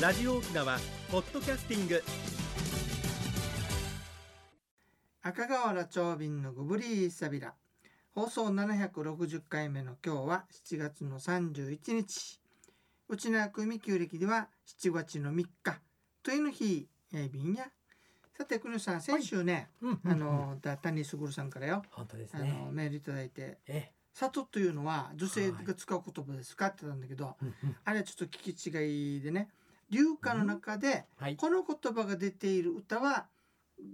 ラジオ沖縄ポッドキャスティング。赤瓦長瓶のグブリーサビラ。放送760回目の今日は7月の31日。内縄組旧暦では7月の3日。というの日やいびんや。さて国さん先週ね、うんあのだ谷卓さんからよ、本当ですあのね。メールいただいて。え「里」というのは女性が使う言葉ですか？って言ったんだけど、うんうん。あれはちょっと聞き違いでね流歌の中で、はい。この言葉が出ている歌は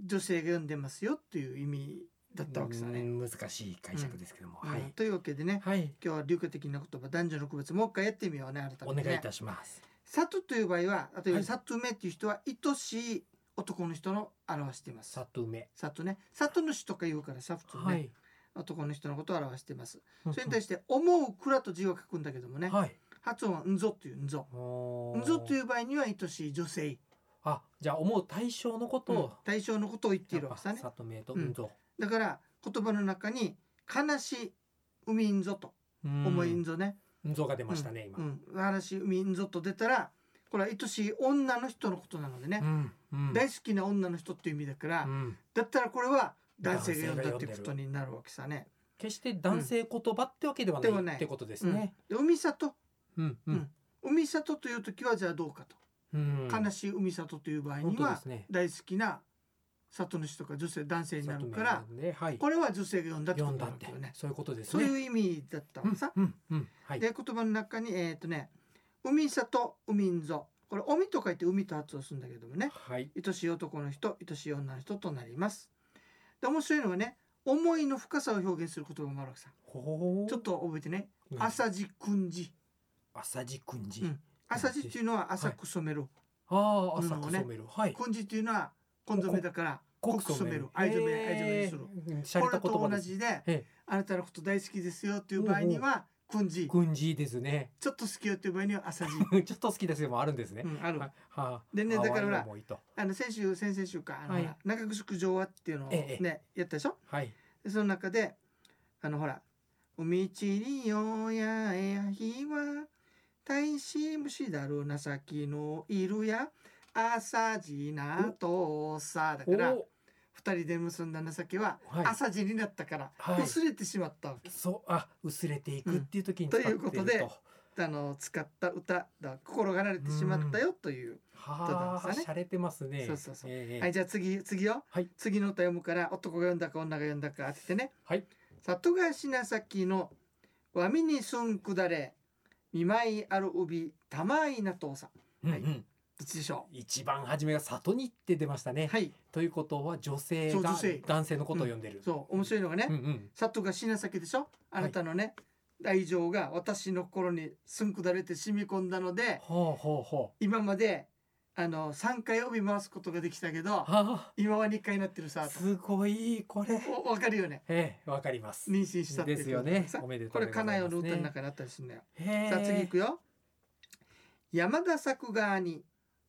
女性が読んでますよという意味だったわけさね。うん難しい解釈ですけども、はい。うんというわけでねはい。今日は流歌的な言葉男女の区別もう一回やってみようね改めて、ね。お願いいたします。里という場合は例えばはい里梅っていう人は愛しい男の人の表しています。さとめ。里ね里主とか言うからさ普通ね、はい。男の人のことを表しています。そそれに対して思う蔵と字を書くんだけどもね、はい。発音はんぞといううんぞ。おんぞという場合には愛しい女性、あ、じゃあ思う対象のことうんを。対象のことを言っているわけさね。さとめとうんぞ。だから言葉の中に悲しい海んぞとうん思いんぞね、うんぞが出ましたね、今。うん、悲しい海んぞと出たらこれは愛しい女の人のことなのでね、うん。うん大好きな女の人っていう意味だから、うんだったらこれは男性が読んだっていうことになるわけさね。決して男性言葉ってわけではないってことですうんね。で海里うん。ううんん。海里という時はじゃあどうかと、うん悲しい海里という場合本には。大好きな里主とか女性男性になるから里めなんではい。これは女性が読んだってことなわけよね。そういうことですそうね。いう意味だったわけさ。うんうんうんはい。で言葉の中にえっ、とね海里海んぞこれ海と書いて海と発音するんだけどもねはい。愛しい男の人愛しい女の人となりますで面白いのはね思いの深さを表現する言葉もあるわけさちょっと覚えてねうん朝地訓示朝地くんじ。うん。朝地っていうのは浅く染める、ああ、朝く染める。はい。訓示っていうのは紺染めだから濃く染める。愛染め愛染めにする。これと。同じでえあなたのこと大好きですよっていう場合には訓示くんじ。ですね。ちょっと好きよっていう場合には朝地、ちょっと好きですよ。もあるんですね。う。ん、ある。でねだからほらあの先週先々週かあの、はい。ほら中城城和っていうのをええね、やったでしょ？はい。でその中であのほら「海地によやえやひは大し虫だる情きのいるや朝地なとさ」だからお二人で結んだ情けははい。朝地になったからはい。薄れてしまったわけ、そうあ薄れていくっていう時にうんと。ということであの使った歌だ心が離れてしまったよという、はあ、歌ですよねてますね。そうそうそう。ええ。はいじゃあ次次よ、はい。次の歌読むから男が読んだか女が読んだか当ててね。はい。里がしなさきのわみにすんくだれ見舞いあるうびたまいなとうさはいうん。うんどっちでしょ一番初めが里にって出ましたね。うはい。ということは女性がそう女性。男性のことを呼んでる。そう面白いのがね、うんうん。里がしなさきでしょ？あなたのね、愛情が私の心にすんくだれて染み込んだのでほうほうほ今まであの3回帯回すことができたけどあ、今は2回になってるさとすごいこれ。おわかるよねええわかります。妊娠したっていうですよねさ。おめでとこれうでございます、内の歌の中にあったりするんだよへえさあ次行くよ。山田作側に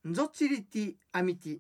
ゾチリティアミティ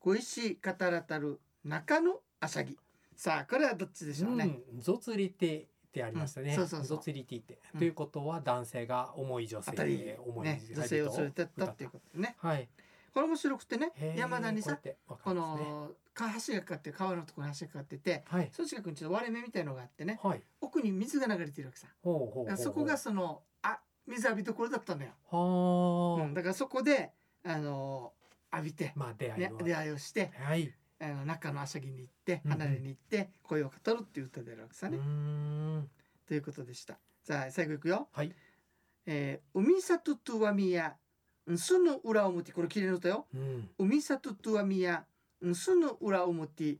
小石語らたる中野あしゃぎ。さあこれはどっちでしょうね。うん、ゾツリテってありましたね。うんそうそうそうゾツリテって、うんということは男性が重い女性あたり重いね女性を連れてったっていうことでね。はい。これ面白くてね山田にさこの川橋がかかって川のところに橋がかかっててはいその近くにちょっと割れ目みたいのがあってねはい。奥に水が流れてるわけさ。ほうそこがそのあ水浴びどころだったんだよ。はあ、うんだからそこであの浴びて、まあ出会いを、ね出会いをしてはい。あの中のあしゃぎに行って離れに行って声を語るっていう歌であるわけさね。ということでした。さあ最後いくよ。はい。えー、海里とわみやすぬ裏表これ綺麗な歌よ。うん。海里とわみやすぬ裏表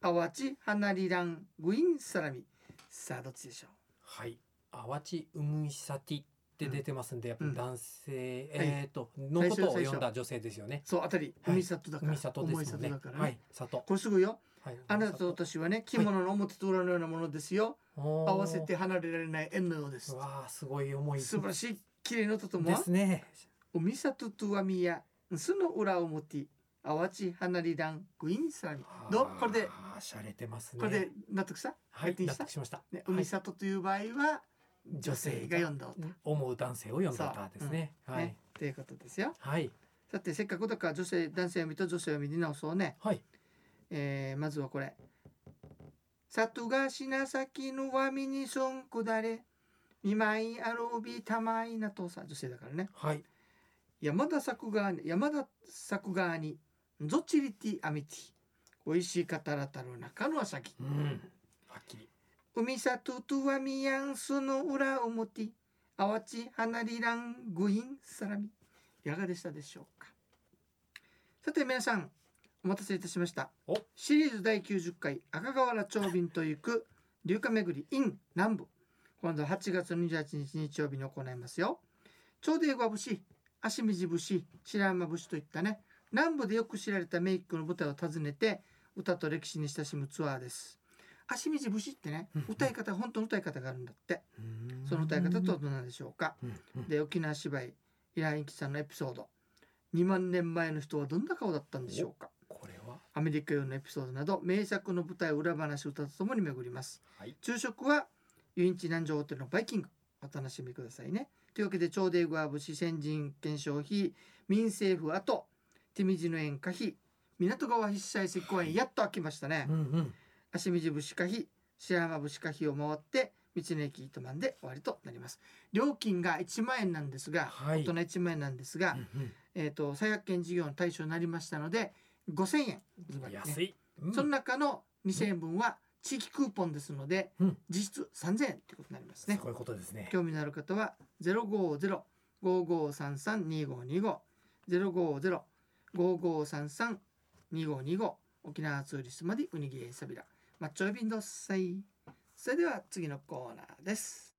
あわち花りらんグインサラミ。さあどっちでしょはい。あわちうむいさてって出てますんで、やっぱり男性、はいえっ、とのことを呼んだ女性ですよね。う。そうあたりはい海里だから。海里ですね。ね。はい。里。これすぐよ。はい。あなたと私はね着物の表と裏のようなものですよ。合合わせて離れられない縁のようです。わあすごい重い素晴らしい綺麗な歌ともで。すね。おみさととわみやすの裏表。あわち花りらんグイーンサラミどう？これで。あーしゃれてますね。これで納得した、はい納得しました。ね、はい海里という場合は女性が読んだ歌、思う男性を読んだ歌ですね。はい。ねということですよ。はい。さてせっかくだから女性男性読みと女性読みで直そうね、はい。えーまずはこれ「里がしなさきのわみにそんくだれ。見舞いあろうびたまいなとさ女性だからね。はい山田作川に山田作川にゾチリティアミティ。美味しいかたらたる中のあさきうん。はっきり。海里とわみやんその裏表。あわち花りらんぐいんさらみいかがでしたでしょうか。さて皆さんお待たせいたしました。お。シリーズ第90回赤瓦町便と行く流化巡り in 南部。今度は8月28日日曜日に行いますよ。ちょうど英語節足水節白山節といったね南部でよく知られたメイクの舞台を訪ねて歌と歴史に親しむツアーです。足水節ってねうん歌い方本当の歌い方があるんだって。うん。その歌い方とはどうなんでしょうか。で沖縄芝居イラインキさんのエピソード。2万年前の人はどんな顔だったんでしょうか。これは？アメリカ用のエピソードなど名作の舞台裏話歌とともに巡ります。はい。昼食はユインチ南城ホテルのバイキング。お楽しみくださいねというわけで朝廷グ節先人検証費民政府跡手水の園可否港川必済石公園やっと開きましたね、うんうん。足水節可否白山節可否を回って道の駅糸満で終わりとなります。料金が1万円なんですが、はい。大人1万円なんですが、うんうん。えー、と再発見事業の対象になりましたので5000円ね。安い。うん。その中の2000円分は地域クーポンですので、うん。実質3000円ということになりますね。そういうことですね。興味のある方は050-5533-2525 050-5533-2525沖縄ツーリストまでウニギエサビラマッチョエビンドッサイ。それでは次のコーナーです。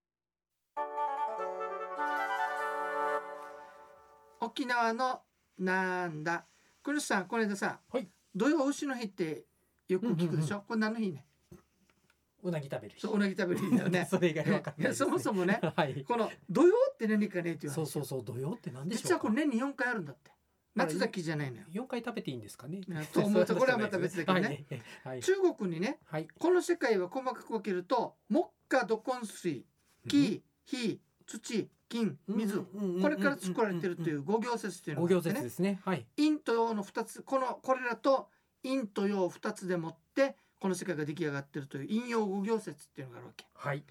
沖縄のなんだ。クリスさんこの間さ、はい。土曜牛の日ってよく聞くでしょ、これ何の日ね？うなぎ食べる日そううなぎ食べる日だよね。それ以外わかんないいやそもそもねはい。この土曜って何かねっていう話そうそうそう土曜って何でしょう実はこれ年に4回あるんだって。夏だけじゃないのよ。四回食べていいんですかね。と思うとこれはまた別だけどね。はい。はい。中国にねはい。この世界は細かく分けると木火土根水。木火土金水これから作られてるという五行説というの五行説があってね。ですね。はい。陰と陽の2つ。このこれらと陰と陽2つでもってこの世界が出来上がってるという陰陽五行説っていうのがあるわけ。はい。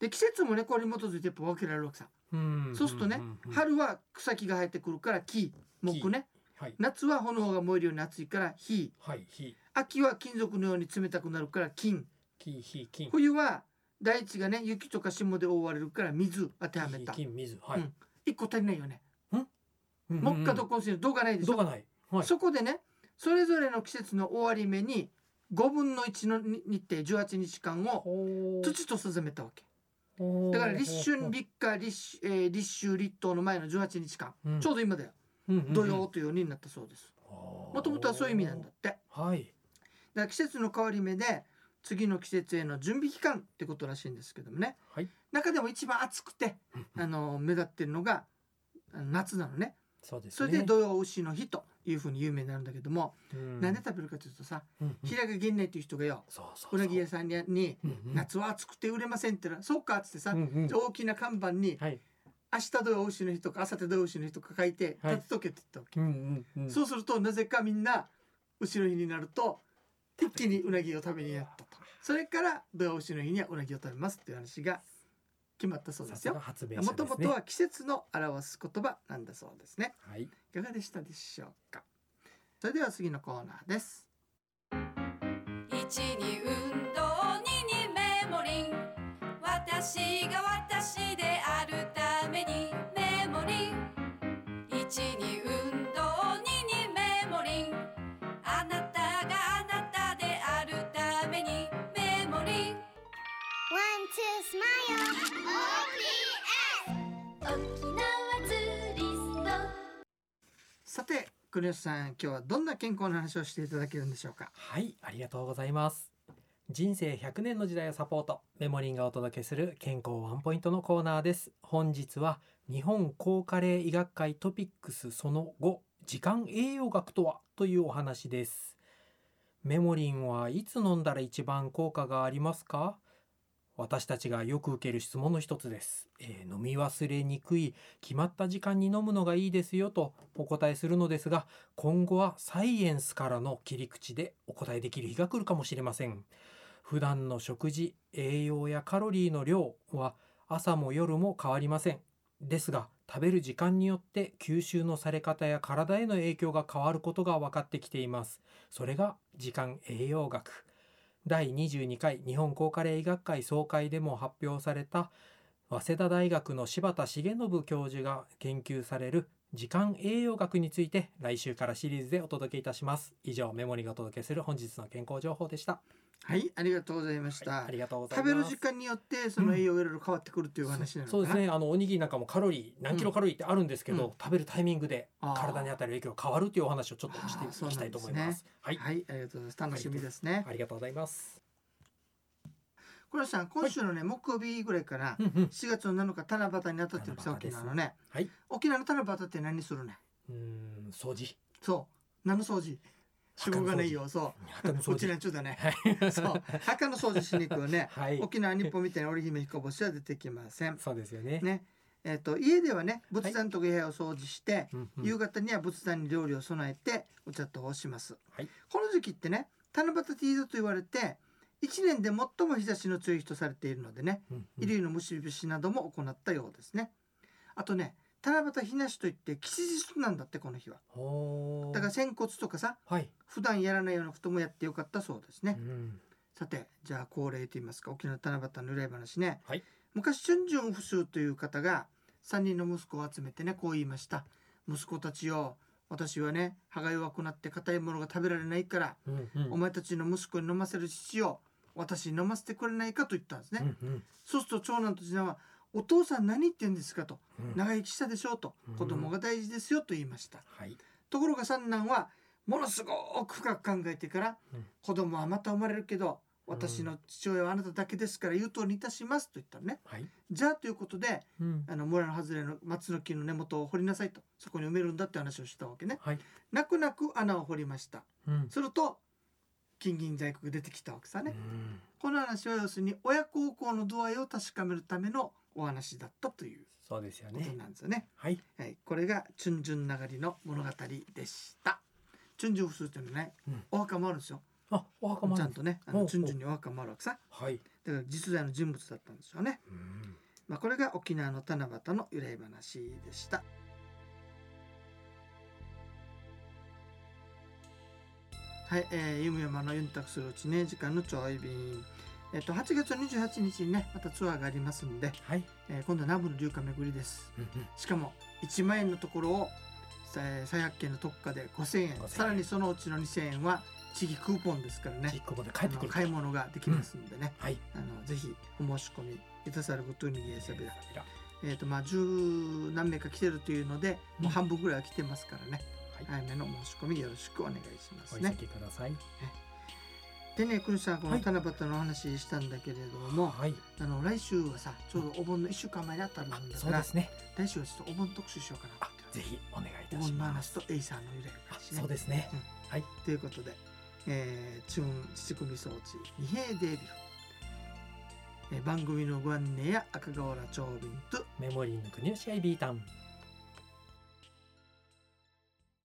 で季節もねこれに基づいてやっぱ分けられるわけさ。うんそうするとね春は草木が生えてくるから木木ね。はい。夏は炎が燃えるように暑いから火。はい火。秋は金属のように冷たくなるから金。木火金。冬は大地がね雪とか霜で覆われるから水当てはめ火た金水。はい。うん。一個足りないよね。うん。木火土根水の土がないでしょ。どがない。はい。そこでねそれぞれの季節の終わり目に5分の1の日程18日間を土と定めたわけ。だから立春立夏立,、えー立秋立冬の前の18日間、うん。ちょうど今だよ。うんうんうん。土曜というようになったそうです。もともとはそういう意味なんだって。だかはいら季節の変わり目で次の季節への準備期間ってことらしいんですけどもね。はい。中でも一番暑くてあの目立ってるのが夏なのね。そうですね。それで土曜牛の日というふうに有名になるんだけども、うん。なんで食べるかというとさうんうん。平賀源内という人がよそうなぎ屋さんににうんうん。夏は暑くて売れませんって言ったら、そうかっつってさ、うんうん。大きな看板にはい。明日土曜牛の日とか明後日土曜牛の日とか書いてはい。立てとけって言ったわけ、うんうんうん。そうするとなぜかみんな牛の日になると一気にうなぎを食べにやったと。それから土曜牛の日にはうなぎを食べますっていう話が決まったそうですよ。発明もともとは季節の表す言葉なんだそうですね。はい。いかがでしたでしょうか？それでは次のコーナーです。一に運動二にメモリン私が私であるためにメモリン一にさて国吉さん今日はどんな健康の話をしていただけるんでしょうか？はいありがとうございます。人生100年の時代をサポートメモリンがお届けする健康ワンポイントのコーナーです。本日は日本高加齢医学会トピックスその後時間栄養学とは？というお話です。メモリンはいつ飲んだら一番効果がありますか？私たちがよく受ける質問の一つです、えー飲み忘れにくい決まった時間に飲むのがいいですよとお答えするのですが今後はサイエンスからの切り口でお答えできる日が来るかもしれません。普段の食事栄養やカロリーの量は朝も夜も変わりません。ですが食べる時間によって吸収のされ方や体への影響が変わることが分かってきています。それが時間栄養学。第22回日本高カレー医学会総会でも発表された早稲田大学の柴田重信教授が研究される時間栄養学について来週からシリーズでお届けいたします。以上メモリがお届けする本日の健康情報でした、はいありがとうございました、ありがとうございます。食べる時間によってその栄養がいろいろ変わってくるっていう話なのかな、そうですね。あのおにぎりなんかもカロリー何キロカロリーってあるんですけど、うん。食べるタイミングで体に当たる影響が変わるというお話をちょっとしていきたいと思います。はい、はいありがとうございます。楽しみですね。ありがとうございます。黒田さん今週のね、木曜日ぐらいからうんうん。4月の7日七夕に当たってるさ七夕です沖縄のね。はい。沖縄の七夕って何するねうーん掃除。そう。何の掃除？仕事がないよ。そう。うち除。なんちゅうだね。はい。そう。墓の掃除しに行くよね。はい。沖縄日本みたいな織姫彦星は出てきません。そうですよね。ね。えっ、と家ではね仏壇とか部屋を掃除して、うんうん。夕方には仏壇に料理を備えてお茶とをします、はい。この時期ってね七夕ティードと言われて一年で最も日差しの強い日とされているのでねうんうん。衣類の虫節なども行ったようですね。あとね七夕日なしといって吉日なんだってこの日は。だから仙骨とかさはい、普段やらないようなこともやってよかったそうですね、うん。さてじゃあ恒例と言いますか沖縄七夕の由来話ね、はい。昔春春不数という方が3人の息子を集めてねこう言いました。息子たちよ私はね歯が弱くなって硬いものが食べられないから、うんうん。お前たちの息子に飲ませる父を私に飲ませてくれないかと言ったんですね、うんうん。そうすると長男と次男はお父さん何言ってんですか？と。うん長生きしたでしょ？うと。うん子供が大事ですよと言いました。はい。ところが三男はものすごく深く考えてから、うん子供はまた生まれるけど私の父親はあなただけですから言う通りにいたしますと言ったのね。はい、じゃあということでうん。あの村の外れの松の木の根元を掘りなさいとそこに埋めるんだって話をしたわけね。はい、泣く泣く穴を掘りました。うん。すると金銀財国が出てきたわけさね、うんこの話は要するに親孝行の度合いを確かめるためのお話だったというそうですよことねなんですよねはいはい、これがチュンジュン流りの物語でした。チュンジュンフスっていうのはね、うんお墓もあるんですよ。あお墓もちゃんとね、あのチュンジュンにお墓もあるわけさ。はい、だから実在の人物だったんですよね。うんまあこれが沖縄の七夕の由来話でした。はい、えー、ゆむやまのユンタクするうちね時間のちょい便。えっと8月28日にねまたツアーがありますんで、はい、えー今度は南部の流華巡りです。うんうん。しかも1万円のところをえー再発見の特価で5000円。5000円。さらにそのうちの2000円は地域クーポンですからね。実行まで帰ってくる買い物ができますんでね、はい。あのぜひお申し込みいたさることにえらえっ、とまあ十何名か来てるというので、もう半分ぐらいは来てますからね。はい、早めの申し込みよろしくお願いしますおね急ぎくださいでねくんさんこのはい。七夕の話したんだけれども、はい。あの来週はさちょうどお盆の1週間前にあったんだあからね。来週はちょっとお盆特集しようかなあぜひお願いいお盆のたしま話すとエイサーの由来あ話ね。そうですね。ということで、えー、チューン乳首装置二平デービル、えー番組のご案内や赤瓦長瓶とメモリーの国吉アイビータン